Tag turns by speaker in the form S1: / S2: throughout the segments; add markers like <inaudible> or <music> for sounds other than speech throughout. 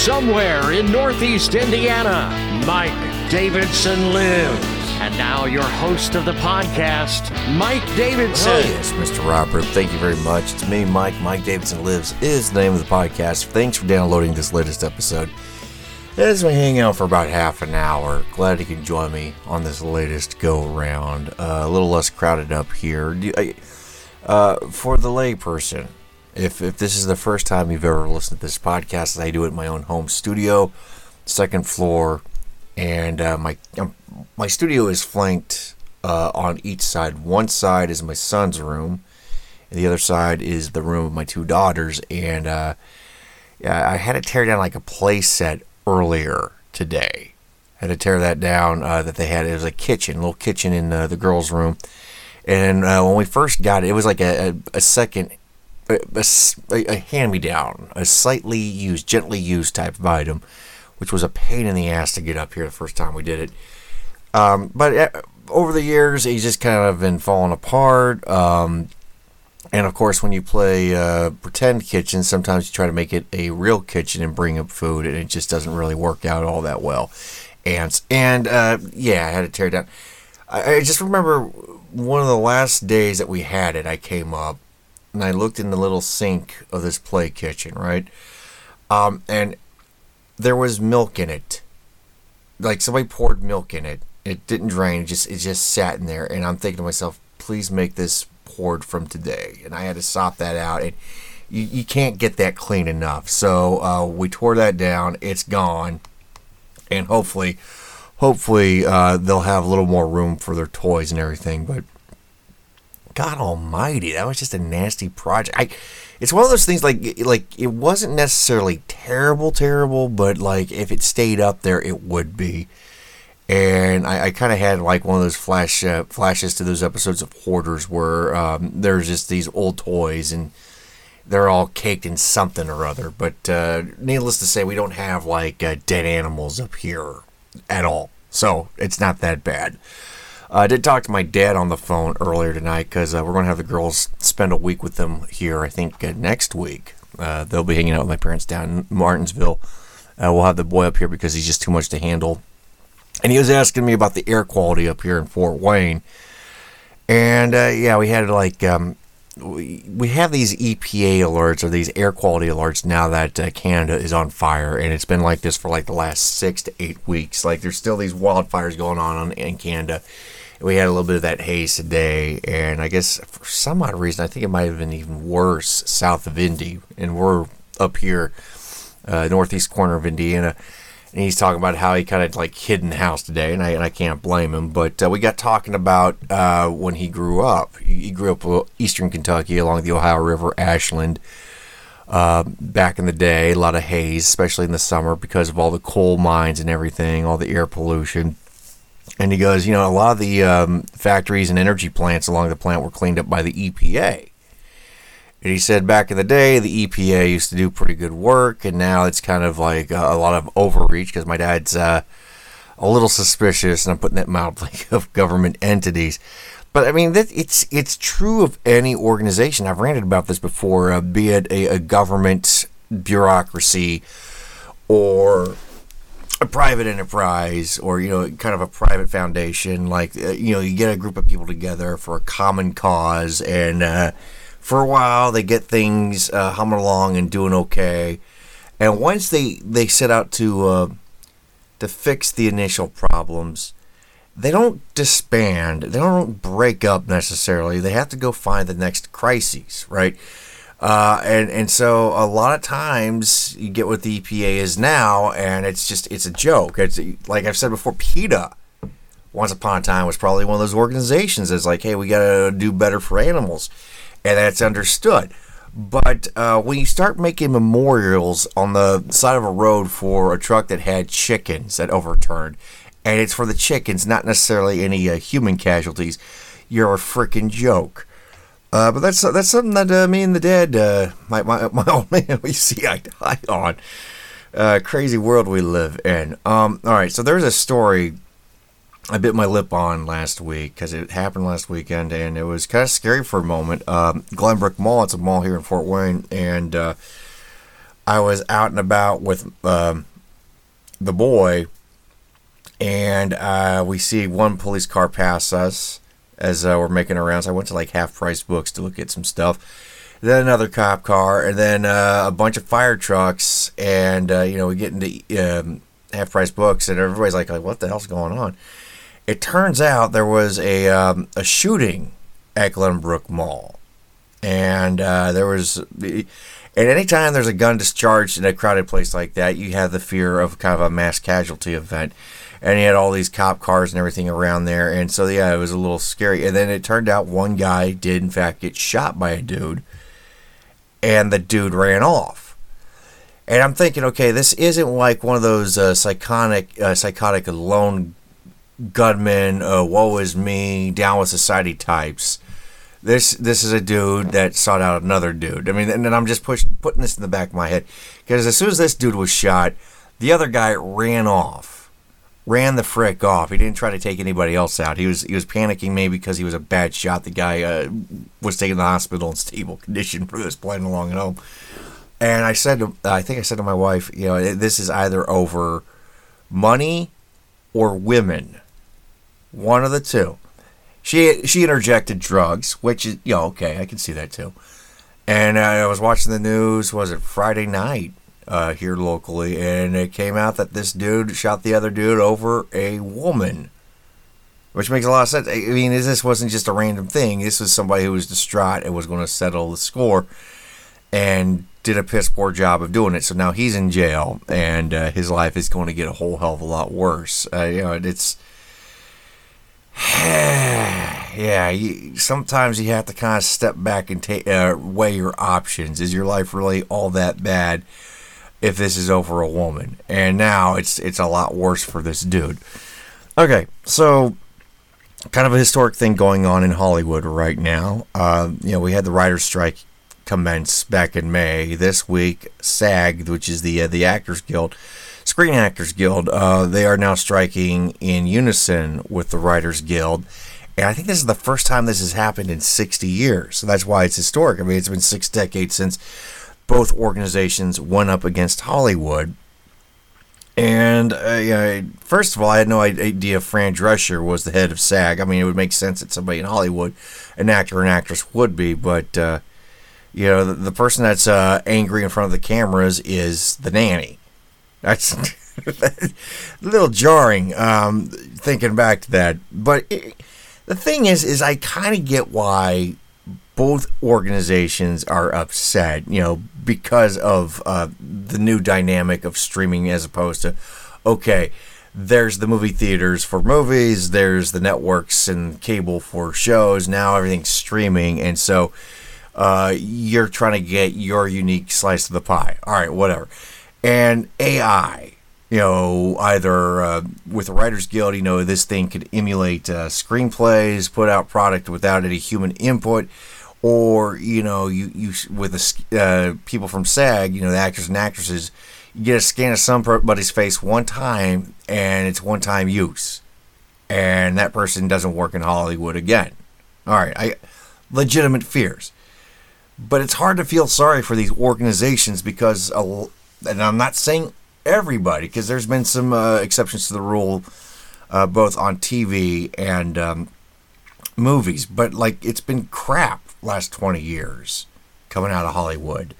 S1: Somewhere in Northeast Indiana, Mike Davidson lives. And now, your host of the podcast, Mike Davidson.
S2: Oh, yes, Mr. Robert. Thank you very much. It's me, Mike. Mike Davidson Lives is the name of the podcast. Thanks for downloading this latest episode. As we hang out for about half an hour, glad you can join me on this latest go around. Uh, a little less crowded up here. Uh, for the layperson, if, if this is the first time you've ever listened to this podcast, I do it in my own home studio, second floor, and uh, my um, my studio is flanked uh, on each side. One side is my son's room, and the other side is the room of my two daughters. And uh, I had to tear down like a play set earlier today. I had to tear that down. Uh, that they had it was a kitchen, a little kitchen in the girls' room. And uh, when we first got it, it was like a, a second a, a, a hand me down, a slightly used, gently used type of item, which was a pain in the ass to get up here the first time we did it. Um, but uh, over the years, he's just kind of been falling apart. Um, and of course, when you play uh, pretend kitchen, sometimes you try to make it a real kitchen and bring up food, and it just doesn't really work out all that well. Ants and uh, yeah, I had to tear it down. I, I just remember one of the last days that we had it. I came up and I looked in the little sink of this play kitchen, right? Um, and there was milk in it. Like somebody poured milk in it. It didn't drain. It just it just sat in there. And I'm thinking to myself, please make this poured from today. And I had to sop that out. And you, you can't get that clean enough. So uh, we tore that down. It's gone. And hopefully, hopefully uh, they'll have a little more room for their toys and everything. But God Almighty, that was just a nasty project. I, it's one of those things like like it wasn't necessarily terrible, terrible, but like if it stayed up there, it would be. And I, I kind of had like one of those flash uh, flashes to those episodes of Hoarders where um, there's just these old toys and they're all caked in something or other. But uh, needless to say, we don't have like uh, dead animals up here at all, so it's not that bad. I did talk to my dad on the phone earlier tonight because uh, we're going to have the girls spend a week with them here, I think, uh, next week. Uh, they'll be hanging out with my parents down in Martinsville. We'll have the boy up here because he's just too much to handle. And he was asking me about the air quality up here in Fort Wayne. And yeah, we had like um, we, we have these EPA alerts or these air quality alerts now that uh, Canada is on fire, and it's been like this for like the last six to eight weeks. Like there's still these wildfires going on in Canada, we had a little bit of that haze today, and I guess for some odd reason, I think it might have been even worse south of Indy, and we're up here, uh, northeast corner of Indiana. And he's talking about how he kind of like hid in the house today, and I, and I can't blame him. But uh, we got talking about uh, when he grew up. He grew up eastern Kentucky along the Ohio River, Ashland. Uh, back in the day, a lot of haze, especially in the summer, because of all the coal mines and everything, all the air pollution. And he goes, you know, a lot of the um, factories and energy plants along the plant were cleaned up by the EPA. And he said back in the day, the EPA used to do pretty good work, and now it's kind of like a, a lot of overreach because my dad's uh, a little suspicious, and I'm putting that mildly, <laughs> of government entities. But I mean, that, it's it's true of any organization. I've ranted about this before, uh, be it a, a government bureaucracy or a private enterprise or you know kind of a private foundation like uh, you know you get a group of people together for a common cause and uh, for a while they get things uh, humming along and doing okay. And once they they set out to uh, to fix the initial problems they don't disband. They don't break up necessarily. They have to go find the next crises right uh, and and so a lot of times you get what the EPA is now, and it's just it's a joke. It's like I've said before, PETA. Once upon a time was probably one of those organizations that's like, hey, we got to do better for animals, and that's understood. But uh, when you start making memorials on the side of a road for a truck that had chickens that overturned, and it's for the chickens, not necessarily any uh, human casualties, you're a freaking joke. Uh, but that's that's something that uh, me and the dad, uh, my, my <laughs> my old man, we see eye to eye on. Uh, crazy world we live in. Um, all right, so there's a story I bit my lip on last week because it happened last weekend and it was kind of scary for a moment. Um, Glenbrook Mall, it's a mall here in Fort Wayne, and uh, I was out and about with um, the boy, and uh, we see one police car pass us as uh, we're making our rounds. I went to like half price books to look at some stuff. Then another cop car, and then uh, a bunch of fire trucks, and uh, you know we get into um, half price books, and everybody's like, like, "What the hell's going on?" It turns out there was a um, a shooting at Glenbrook Mall, and uh, there was. And anytime there's a gun discharged in a crowded place like that, you have the fear of kind of a mass casualty event and he had all these cop cars and everything around there. And so, yeah, it was a little scary. And then it turned out one guy did, in fact, get shot by a dude, and the dude ran off. And I'm thinking, okay, this isn't like one of those uh, psychotic, uh, psychotic lone gunmen, uh, woe is me, down with society types. This this is a dude that sought out another dude. I mean, and then I'm just push, putting this in the back of my head because as soon as this dude was shot, the other guy ran off ran the frick off. He didn't try to take anybody else out. He was he was panicking maybe because he was a bad shot. The guy uh, was taken to the hospital in stable condition for this playing along at home. And I said, to, I think I said to my wife, you know, this is either over money or women, one of the two. She she interjected drugs, which is you know okay, I can see that too. And uh, I was watching the news. Was it Friday night? Uh, here locally, and it came out that this dude shot the other dude over a woman, which makes a lot of sense. I mean, this wasn't just a random thing. This was somebody who was distraught and was going to settle the score, and did a piss poor job of doing it. So now he's in jail, and uh, his life is going to get a whole hell of a lot worse. Uh, you know, it's. <sighs> yeah, you, sometimes you have to kind of step back and take uh, weigh your options. Is your life really all that bad? If this is over a woman. And now it's it's a lot worse for this dude. Okay, so kind of a historic thing going on in Hollywood right now. Uh, you know, we had the writers' strike commence back in May. This week, SAG, which is the uh, the Actors Guild, Screen Actors Guild, uh, they are now striking in unison with the Writers Guild. And I think this is the first time this has happened in 60 years. So that's why it's historic. I mean, it's been six decades since both organizations went up against Hollywood. And uh, first of all, I had no idea Fran Drescher was the head of SAG. I mean, it would make sense that somebody in Hollywood, an actor or an actress, would be. But, uh, you know, the, the person that's uh, angry in front of the cameras is the nanny. That's <laughs> a little jarring um, thinking back to that. But it, the thing is, is I kind of get why both organizations are upset, you know, because of uh, the new dynamic of streaming as opposed to, okay, there's the movie theaters for movies, there's the networks and cable for shows. Now everything's streaming, and so uh, you're trying to get your unique slice of the pie. All right, whatever. And AI, you know, either uh, with the Writers Guild, you know, this thing could emulate uh, screenplays, put out product without any human input or you know you you with the uh, people from SAG, you know the actors and actresses, you get a scan of somebody's face one time and it's one time use, and that person doesn't work in Hollywood again. All right, I legitimate fears, but it's hard to feel sorry for these organizations because, and I'm not saying everybody because there's been some uh, exceptions to the rule, uh, both on TV and um, movies, but like it's been crap last 20 years coming out of Hollywood.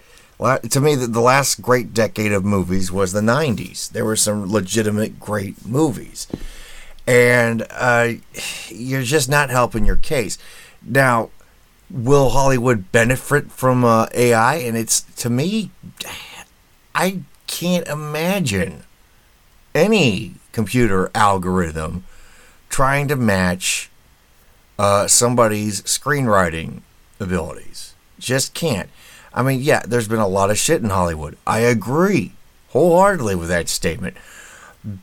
S2: To me, the last great decade of movies was the 90s. There were some legitimate great movies. And uh, you're just not helping your case. Now, will Hollywood benefit from uh, AI? And it's, to me, I can't imagine any computer algorithm trying to match uh, somebody's screenwriting abilities. Just can't. I mean, yeah, there's been a lot of shit in Hollywood. I agree wholeheartedly with that statement.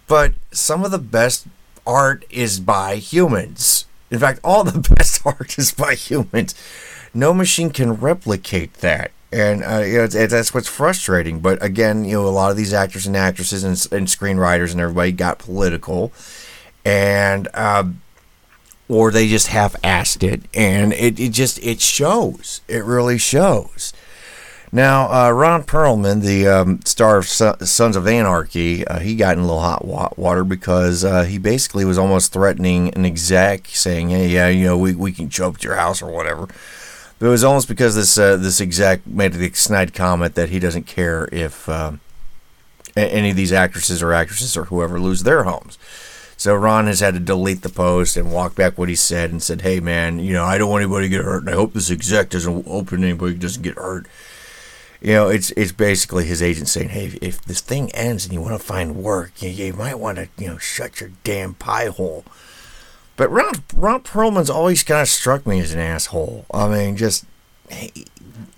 S2: But some of the best art is by humans. In fact, all the <laughs> best art is by humans. No machine can replicate that. And uh, you know, it's, it's, that's what's frustrating. But again, you know, a lot of these actors and actresses and, and screenwriters and everybody got political. And uh, or they just half-assed it and it, it just it shows it really shows Now, uh, Ron Perlman, the um, star of Sons of Anarchy, uh, he got in a little hot water because uh, he basically was almost threatening an exec, saying, "Hey, yeah, you know, we, we can show up at your house or whatever." But it was almost because this uh, this exec made a snide comment that he doesn't care if um, any of these actresses or actresses or whoever lose their homes. So Ron has had to delete the post and walk back what he said and said, "Hey, man, you know, I don't want anybody to get hurt, and I hope this exec doesn't open anybody doesn't get hurt." you know, it's it's basically his agent saying, "Hey, if this thing ends and you want to find work, you, you might want to, you know, shut your damn pie hole." But Ron Ron Perlman's always kind of struck me as an asshole. I mean, just he,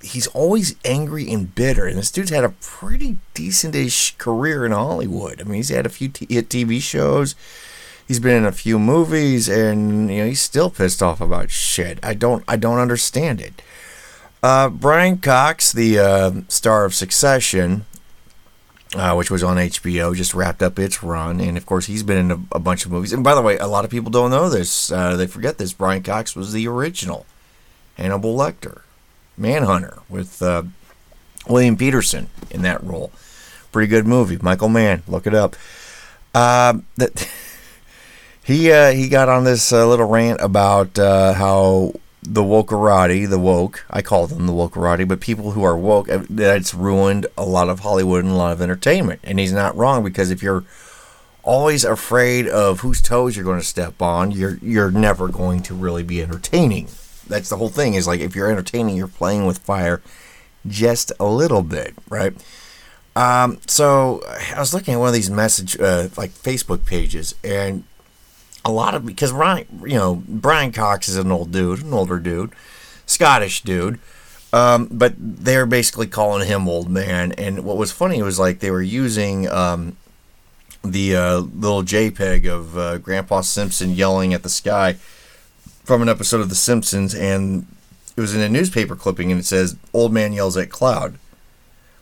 S2: he's always angry and bitter, and this dude's had a pretty decent-ish career in Hollywood. I mean, he's had a few t- hit TV shows. He's been in a few movies, and you know he's still pissed off about shit. I don't I don't understand it. Uh, Brian Cox, the uh, star of Succession, uh, which was on HBO, just wrapped up its run, and of course he's been in a, a bunch of movies. And by the way, a lot of people don't know this; uh, they forget this. Brian Cox was the original Hannibal Lecter, Manhunter, with uh, William Petersen in that role. Pretty good movie. Michael Mann, look it up. Uh, that <laughs> he he got on this little rant about how the wokerati, the woke, I call them the wokerati, but people who are woke, uh, that's ruined a lot of Hollywood and a lot of entertainment. And he's not wrong because if you're always afraid of whose toes you're going to step on, you're you're never going to really be entertaining. That's the whole thing. Is like if you're entertaining, you're playing with fire just a little bit, right? Um, so I was looking at one of these message uh, like Facebook pages, and a lot of because Ryan, you know, Brian Cox is an old dude, an older dude, Scottish dude. Um, but they're basically calling him old man. And what was funny was like they were using um, the uh, little JPEG of uh, Grandpa Simpson yelling at the sky from an episode of The Simpsons, and it was in a newspaper clipping, and it says "Old man yells at cloud."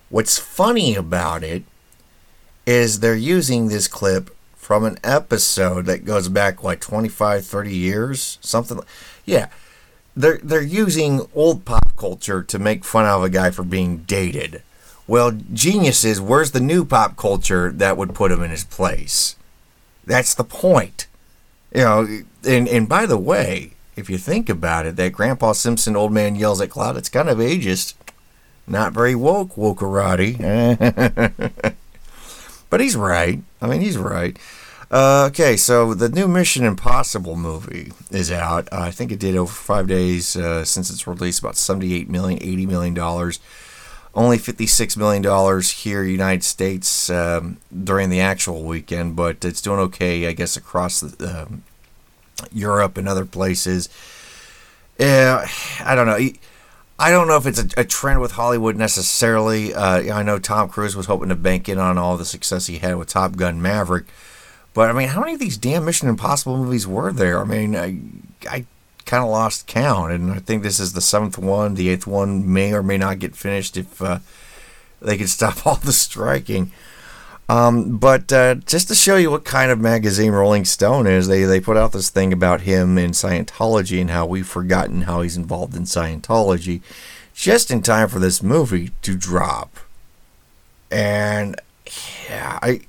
S2: What's funny about it is they're using this clip from an episode that goes back like 25 30 years? Something yeah. They're they're using old pop culture to make fun of a guy for being dated. Well geniuses where's the new pop culture that would put him in his place? That's the point. You know and and by the way if you think about it that grandpa simpson old man yells at cloud it's kind of ageist. Not very woke wokerati <laughs> but he's right. I mean he's right uh, okay, so the new Mission Impossible movie is out. Uh, I think it did over five days uh, since its release, about $78 million, $80 million. Only 56 million dollars here, United States, um, during the actual weekend, but it's doing okay, I guess, across the, um, Europe and other places. Yeah, I don't know. I don't know if it's a, a trend with Hollywood necessarily. Uh, I know Tom Cruise was hoping to bank in on all the success he had with Top Gun Maverick. But I mean, how many of these damn Mission Impossible movies were there? I mean, I, I kind of lost count, and I think this is the seventh one. The eighth one may or may not get finished if uh, they could stop <laughs> all the striking. Um, but uh, just to show you what kind of magazine Rolling Stone is, they, they put out this thing about him in Scientology and how we've forgotten how he's involved in Scientology just in time for this movie to drop. And yeah, I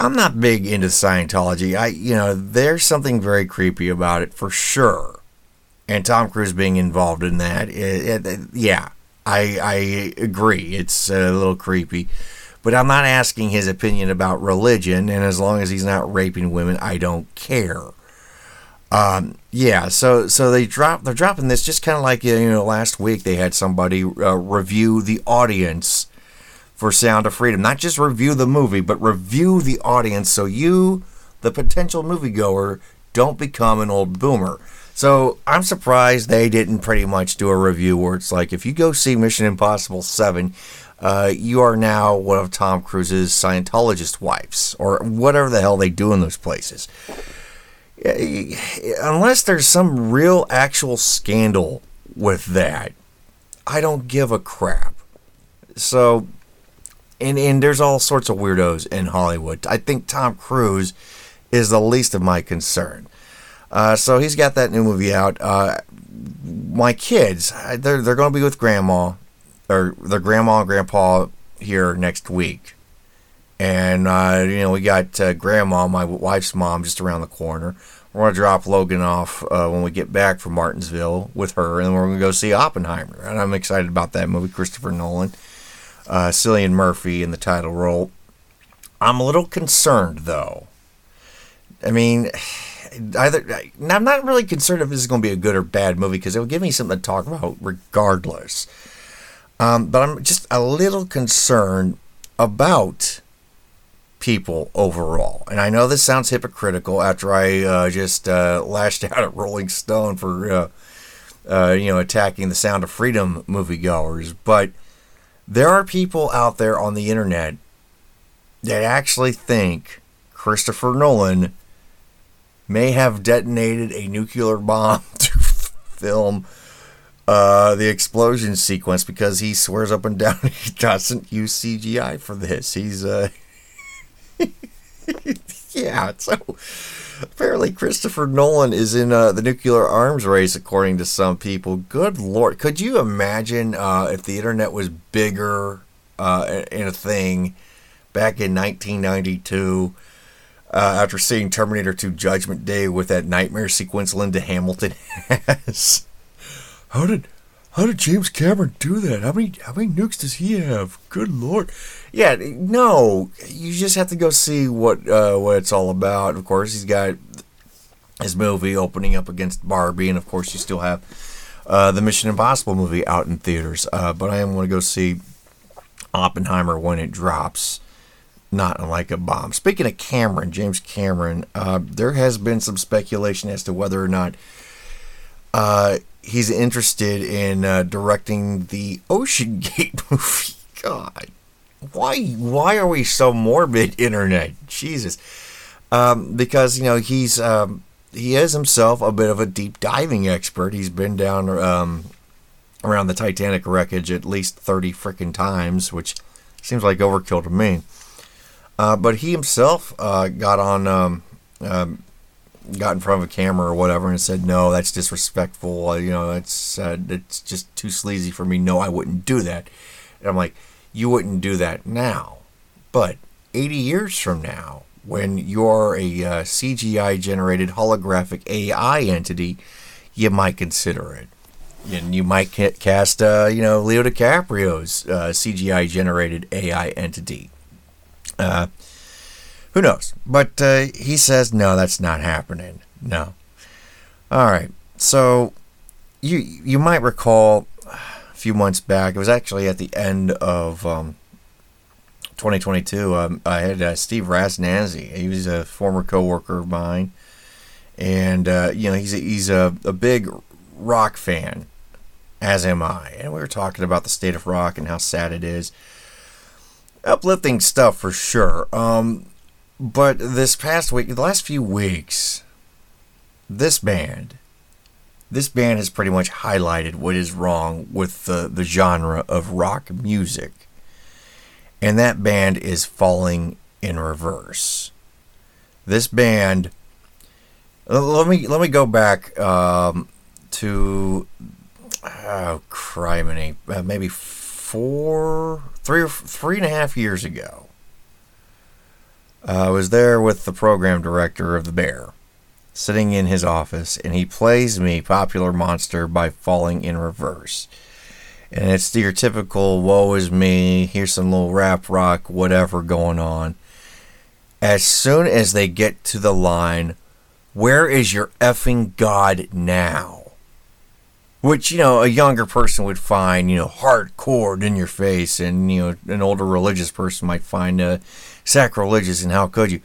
S2: I'm not big into Scientology. I, you know, there's something very creepy about it for sure. And Tom Cruise being involved in that, it, it, yeah, I, I agree. It's a little creepy. But I'm not asking his opinion about religion, and as long as he's not raping women, I don't care. Um, yeah, so so they drop they're dropping this just kind of like you know last week they had somebody uh, review the audience for Sound of Freedom. Not just review the movie, but review the audience so you, the potential moviegoer, don't become an old boomer. So I'm surprised they didn't pretty much do a review where it's like, if you go see Mission Impossible 7, uh, you are now one of Tom Cruise's Scientologist wives, or whatever the hell they do in those places. Unless there's some real actual scandal with that, I don't give a crap. So and and there's all sorts of weirdos in Hollywood. I think Tom Cruise is the least of my concern. Uh, so he's got that new movie out. Uh, my kids, they're they're going to be with grandma or their grandma and grandpa here next week, and uh, you know we got uh, grandma, my wife's mom, just around the corner. We're gonna drop Logan off uh, when we get back from Martinsville with her, and we're gonna go see Oppenheimer. And I'm excited about that movie. Christopher Nolan, uh, Cillian Murphy in the title role. I'm a little concerned though. I mean, <sighs> either I'm not really concerned if this is going to be a good or bad movie because it will give me something to talk about regardless. Um, but I'm just a little concerned about people overall. And I know this sounds hypocritical after I uh, just uh, lashed <laughs> out at Rolling Stone for uh, uh, you know attacking the Sound of Freedom moviegoers, but there are people out there on the internet that actually think Christopher Nolan may have detonated a nuclear bomb <laughs> to film uh, the explosion sequence because he swears up and down <laughs> he doesn't use CGI for this. He's uh, <laughs> yeah, so apparently Christopher Nolan is in uh, the nuclear arms race, according to some people. Good lord, could you imagine uh, if the internet was bigger uh, in a thing back in 1992? Uh, after seeing Terminator 2 Judgment Day with that nightmare sequence Linda Hamilton <laughs> has. How did how did James Cameron do that? How many how many nukes does he have? Good lord. Yeah, no. You just have to go see what uh, what it's all about. Of course, he's got his movie opening up against Barbie, and of course, you still have uh, the Mission Impossible movie out in theaters. Uh, but I am going to go see Oppenheimer when it drops. Not unlike a bomb. Speaking of Cameron, James Cameron, uh, there has been some speculation as to whether or not uh, he's interested in uh, directing the Ocean <laughs> Gate movie. God, why why are we so morbid, internet? Jesus, um, because you know he's um, he is himself a bit of a deep diving expert. He's been down um, around the Titanic wreckage at least thirty freaking times, which seems like overkill to me. Uh, but he himself uh, got on um, um, got in front of a camera or whatever and said, "No, that's disrespectful. You know, it's uh, it's just too sleazy for me. No, I wouldn't do that." And I'm like, "You wouldn't do that now, but 80 years from now, when you're a uh, CGI generated holographic AI entity, you might consider it." And you might cast, uh, you know, Leo DiCaprio's uh, CGI generated AI entity. Uh, who knows? But uh, he says no, that's not happening. No. All right. So you you might recall a few months back. It was actually at the end of um, 2022. Um, I had uh, Steve Rasnanzi. He was a former coworker of mine, and uh, you know he's a, he's a, a big rock fan, as am I. And we were talking about the state of rock and how sad it is. Uplifting stuff for sure. Um, but this past week, the last few weeks, this band, this band has pretty much highlighted what is wrong with the, the genre of rock music. And that band is falling in reverse. This band, let me let me go back um, to oh criminy, uh, maybe four, three or three and a half years ago. Uh, I was there with the program director of The Bear, sitting in his office, and he plays me Popular Monster by Falling in Reverse. And it's your typical woe is me, here's some little rap rock, whatever going on. As soon as they get to the line, where is your effing God now? Which, you know, a younger person would find, you know, hardcore in your face, and, you know, an older religious person might find, uh, sacrilegious and how could you?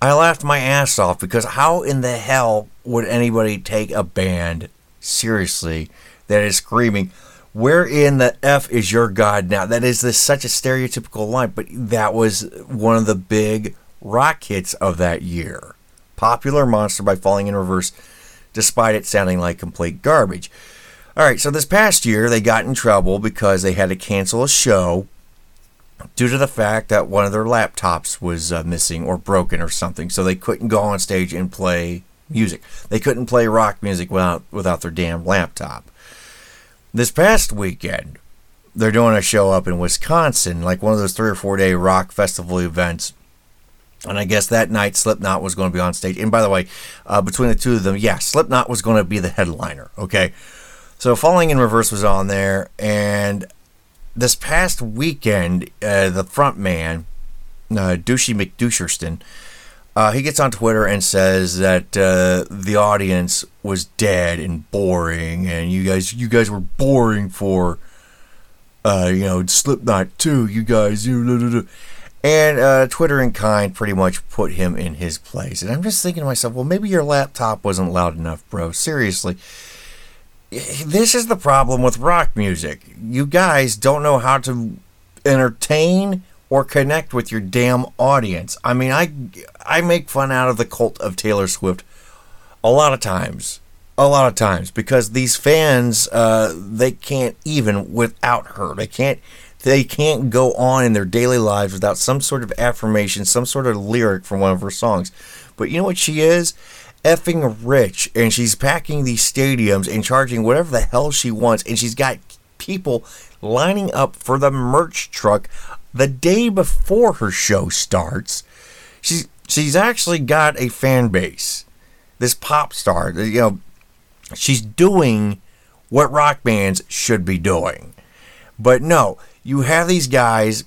S2: I laughed my ass off because how in the hell would anybody take a band seriously that is screaming, Where in the F is your God now? That is this, such a stereotypical line, but that was one of the big rock hits of that year. Popular Monster by Falling in Reverse, despite it sounding like complete garbage. All right, so this past year they got in trouble because they had to cancel a show due to the fact that one of their laptops was uh, missing or broken or something. So they couldn't go on stage and play music. They couldn't play rock music without without their damn laptop. This past weekend, they're doing a show up in Wisconsin, like one of those three or four day rock festival events. And I guess that night Slipknot was going to be on stage. And by the way, uh, between the two of them, yeah, Slipknot was going to be the headliner. Okay. So Falling in Reverse was on there. And this past weekend, uh, the front man, uh, Douchey McDoucherston, uh, he gets on Twitter and says that uh, the audience was dead and boring, and you guys, you guys were boring for, uh, you know, Slipknot too. You guys, and uh, Twitter in kind pretty much put him in his place. And I'm just thinking to myself, well, maybe your laptop wasn't loud enough, bro. Seriously. This is the problem with rock music. You guys don't know how to entertain or connect with your damn audience. I mean, I I make fun out of the cult of Taylor Swift a lot of times, a lot of times because these fans uh, they can't even without her. They can't they can't go on in their daily lives without some sort of affirmation, some sort of lyric from one of her songs. But you know what she is? Effing rich, and she's packing these stadiums and charging whatever the hell she wants, and she's got people lining up for the merch truck the day before her show starts. She's she's actually got a fan base. This pop star, you know, she's doing what rock bands should be doing. But no, you have these guys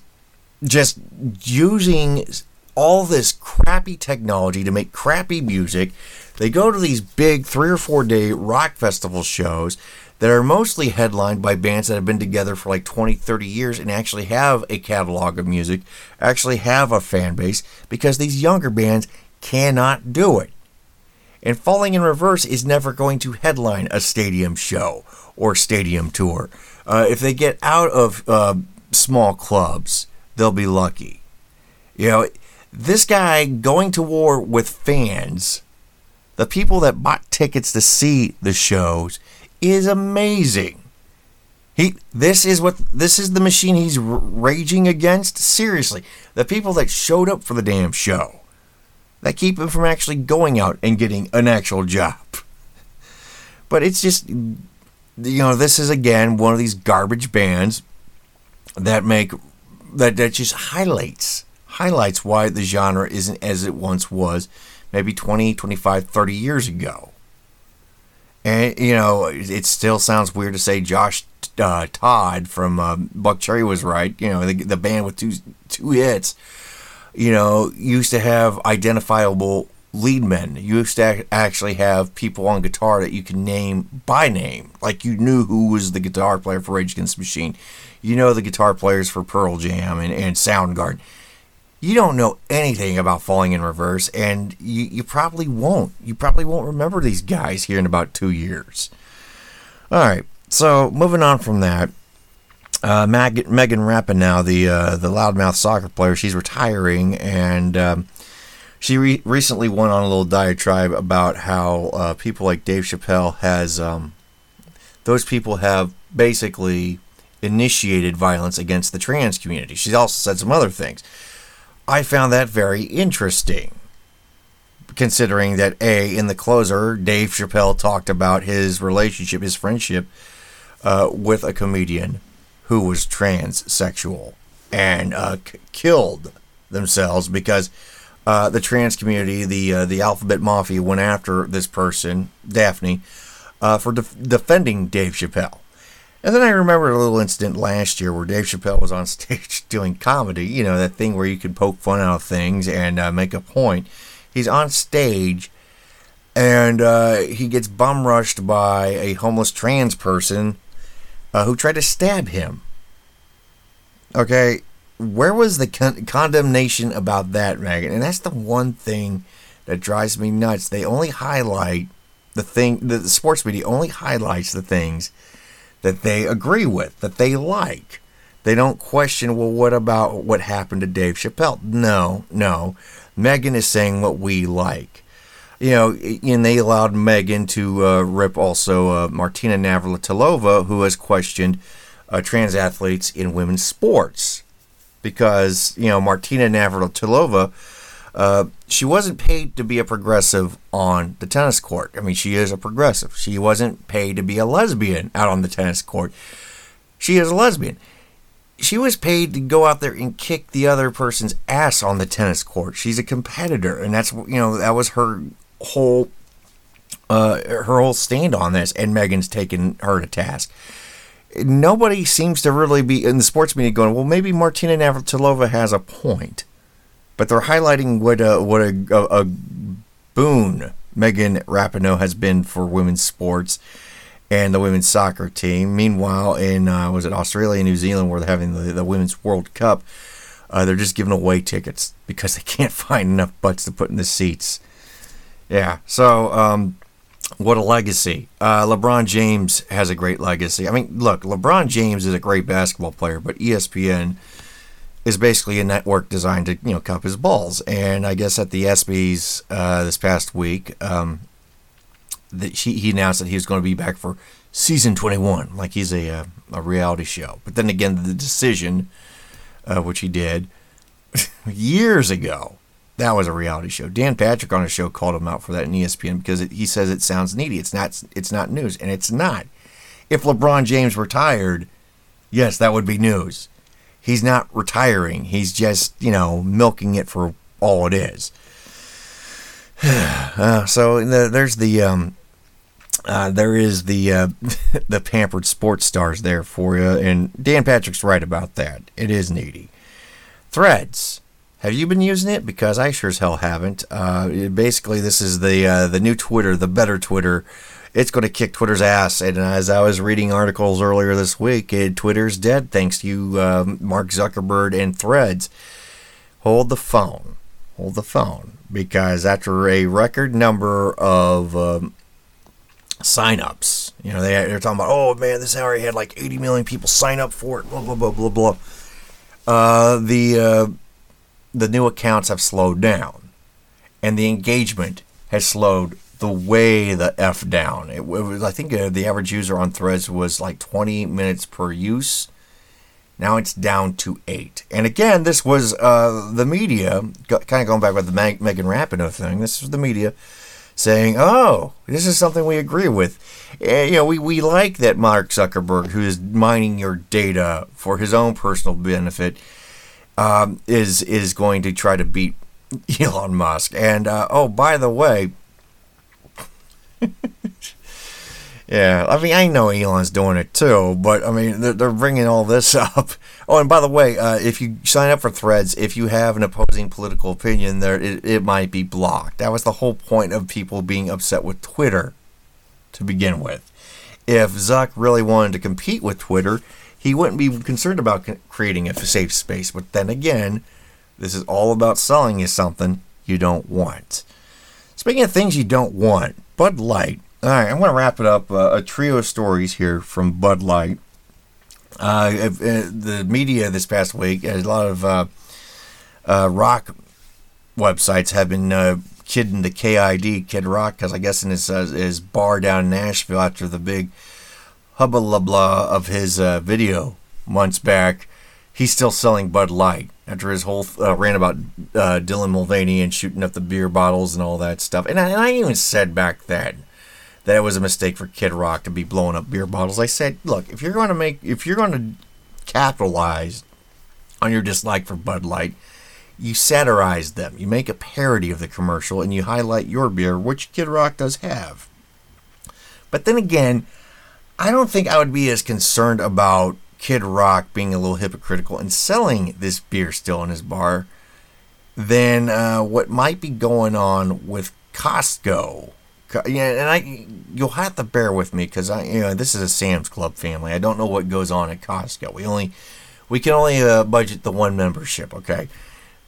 S2: just using all this crappy technology to make crappy music. They go to these big three or four day rock festival shows that are mostly headlined by bands that have been together for like 20, 30 years and actually have a catalog of music, actually have a fan base, because these younger bands cannot do it. And Falling in Reverse is never going to headline a stadium show or stadium tour. Uh, if they get out of uh, small clubs, they'll be lucky. You know, this guy going to war with fans, the people that bought tickets to see the shows, is amazing. He, this is what this is the machine he's r- raging against. Seriously, the people that showed up for the damn show, that keep him from actually going out and getting an actual job. <laughs> But it's just, you know, this is again one of these garbage bands that make that that just highlights highlights why the genre isn't as it once was, maybe 20, 25, 30 years ago. And you know, it still sounds weird to say Josh uh, Todd from uh, Buckcherry was right. You know, the, the band with two two hits. You know, used to have identifiable lead men. You used to actually have people on guitar that you can name by name, like you knew who was the guitar player for Rage Against the Machine. You know the guitar players for Pearl Jam and, and Soundgarden you don't know anything about falling in reverse, and you, you probably won't. You probably won't remember these guys here in about two years. All right, so moving on from that, uh, Mag- Megan Rapinoe, the uh, the loudmouth soccer player, she's retiring, and um, she re- recently went on a little diatribe about how uh, people like Dave Chappelle has um, those people have basically initiated violence against the trans community. She also said some other things. I found that very interesting. Considering that, A, in the closer, Dave Chappelle talked about his relationship, his friendship uh, with a comedian who was transsexual and uh, c- killed themselves because uh, the trans community, the uh, the alphabet mafia, went after this person, Daphne, uh, for defending Dave Chappelle. And then I remember a little incident last year where Dave Chappelle was on <laughs> stage doing comedy. You know, that thing where you can poke fun out of things and uh, make a point. He's on stage and uh, he gets bum rushed by a homeless trans person uh, who tried to stab him. Okay, where was the con- condemnation about that, Megan? And that's the one thing that drives me nuts. They only highlight the thing, the sports media only highlights the things that they agree with, that they like. They don't question, well, what about what happened to Dave Chappelle? No, no. Megan is saying what we like. You know, and they allowed Megan to uh, rip also uh, Martina Navratilova, who has questioned uh, trans athletes in women's sports. Because, you know, Martina Navratilova uh, she wasn't paid to be a progressive on the tennis court. I mean, she is a progressive. She wasn't paid to be a lesbian out on the tennis court. She is a lesbian. she was paid to go out there and kick the other person's ass on the tennis court. She's a competitor, and that's you know that was her whole uh, her whole stand on this. And Megan's taken her to task. Nobody seems to really be in the sports media going, well, maybe Martina Navratilova has a point, but they're highlighting what a what a, a, a boon Megan Rapinoe has been for women's sports and the women's soccer team. Meanwhile, in uh, was it Australia and New Zealand where they're having the, the women's World Cup, uh, they're just giving away tickets because <laughs> they can't find enough butts to put in the seats. Yeah, so um, what a legacy. Uh, LeBron James has a great legacy. I mean, look, LeBron James is a great basketball player, but ESPN is basically a network designed to you know cup his balls. And I guess at the ESPYS uh, this past week, um, that she, he announced that he was going to be back for season 21, like he's a uh, a reality show. But then again, the decision, uh, which he did <laughs> years ago, that was a reality show. Dan Patrick on a show called him out for that in ESPN because it, he says it sounds needy. It's not. It's not news, and it's not. If LeBron James retired, yes, that would be news. He's not retiring. He's just you know milking it for all it is. <sighs> uh, so the, there's the um, uh, there is the uh, <laughs> the pampered sports stars there for you, and Dan Patrick's right about that. It is needy. Threads. Have you been using it? Because I sure as hell haven't. Uh, basically, this is the uh, the new Twitter, the better Twitter. It's going to kick Twitter's ass. And as I was reading articles earlier this week, it, Twitter's dead thanks to you, um, Mark Zuckerberg and Threads. Hold the phone. Hold the phone. Because after a record number of um, signups. You know, they, they're talking about, oh man, this already had like 80 million people sign up for it, blah, blah, blah, blah, blah. Uh, the, uh, the new accounts have slowed down, and the engagement has slowed the way the F down. It, was, I think uh, the average user on threads was like 20 minutes per use. Now it's down to eight. And again, this was uh, the media, kind of going back with the Meg- Megan Rapinoe thing. This was the media saying, "Oh, this is something we agree with." And, you know, we, we like that Mark Zuckerberg, who is mining your data for his own personal benefit, um, is is going to try to beat <laughs> Elon Musk. And uh, oh, by the way. <laughs> Yeah, I mean, I know Elon's doing it too, but I mean, they're, they're bringing all this <laughs> up. Oh, and by the way, uh, if you sign up for Threads, if you have an opposing political opinion, there it, it might be blocked. That was the whole point of people being upset with Twitter to begin with. If Zuck really wanted to compete with Twitter, he wouldn't be concerned about creating a safe space. But then again, this is all about selling you something you don't want. Speaking of things you don't want, Bud Light all right, I'm going to wrap it up. Uh, a trio of stories here from Bud Light. Uh, uh, the media this past week, a lot of uh, uh rock websites have been uh, kidding the KID, Kid Rock, because I guess in his, his bar down in Nashville after the big hubba blah of his video months back, he's still selling Bud Light after his whole uh, rant about uh, Dylan Mulvaney and shooting up the beer bottles and all that stuff. And I, and I even said back then that it was a mistake for Kid Rock to be blowing up beer bottles. I said, look, if you're going to make, if you're going to capitalize on your dislike for Bud Light, you satirize them. You make a parody of the commercial and you highlight your beer, which Kid Rock does have. But then again, I don't think I would be as concerned about Kid Rock being a little hypocritical and selling this beer still in his bar than uh, what might be going on with Costco yeah, and I you'll have to bear with me because I you know this is a Sam's Club family. I don't know what goes on at Costco. We only we can only uh, budget the one membership, okay?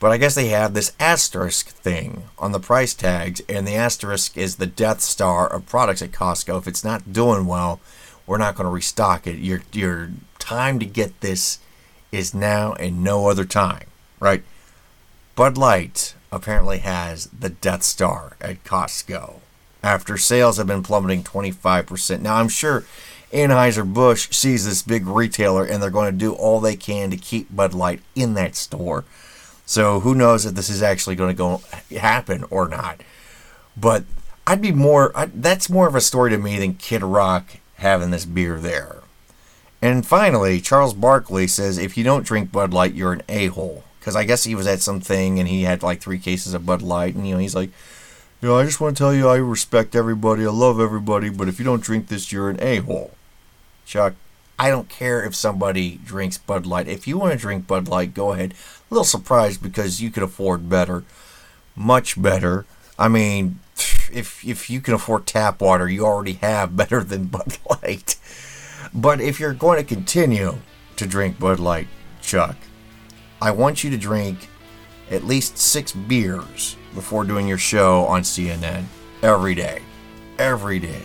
S2: But I guess they have this asterisk thing on the price tags, and the asterisk is the Death Star of products at Costco. If it's not doing well, we're not going to restock it. Your your time to get this is now and no other time, right? Bud Light apparently has the Death Star at Costco after sales have been plummeting 25%. Now, I'm sure Anheuser-Busch sees this big retailer and they're going to do all they can to keep Bud Light in that store. So who knows if this is actually going to go happen or not. But I'd be more, I, that's more of a story to me than Kid Rock having this beer there. And finally, Charles Barkley says if you don't drink Bud Light, you're an a hole. Because I guess he was at something and he had like three cases of Bud Light, and you know he's like, you know, I just want to tell you I respect everybody, I love everybody, but if you don't drink this, you're an a hole. Chuck, I don't care if somebody drinks Bud Light. If you want to drink Bud Light, go ahead. A little surprised because you could afford better, much better. I mean, if if you can afford tap water, you already have better than Bud Light. But if you're going to continue to drink Bud Light, Chuck, I want you to drink at least six beers before doing your show on CNN every day. Every day.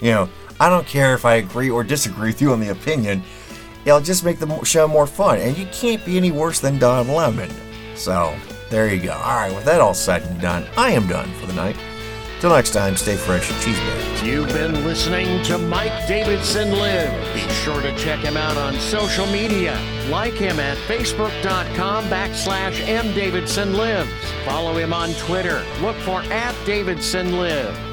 S2: You know, I don't care if I agree or disagree with you on the opinion. It'll just make the show more fun. And you can't be any worse than Don Lemon. So, there you go. All right, with that all said and done, I am done for the night. Till next time, stay fresh and cheeseburger.
S1: You've been listening to Mike Davidson Live. Be sure to check him out on social media. Like him at facebook.com backslash mdavidsonlives. Follow him on Twitter. Look for at Davidson Live.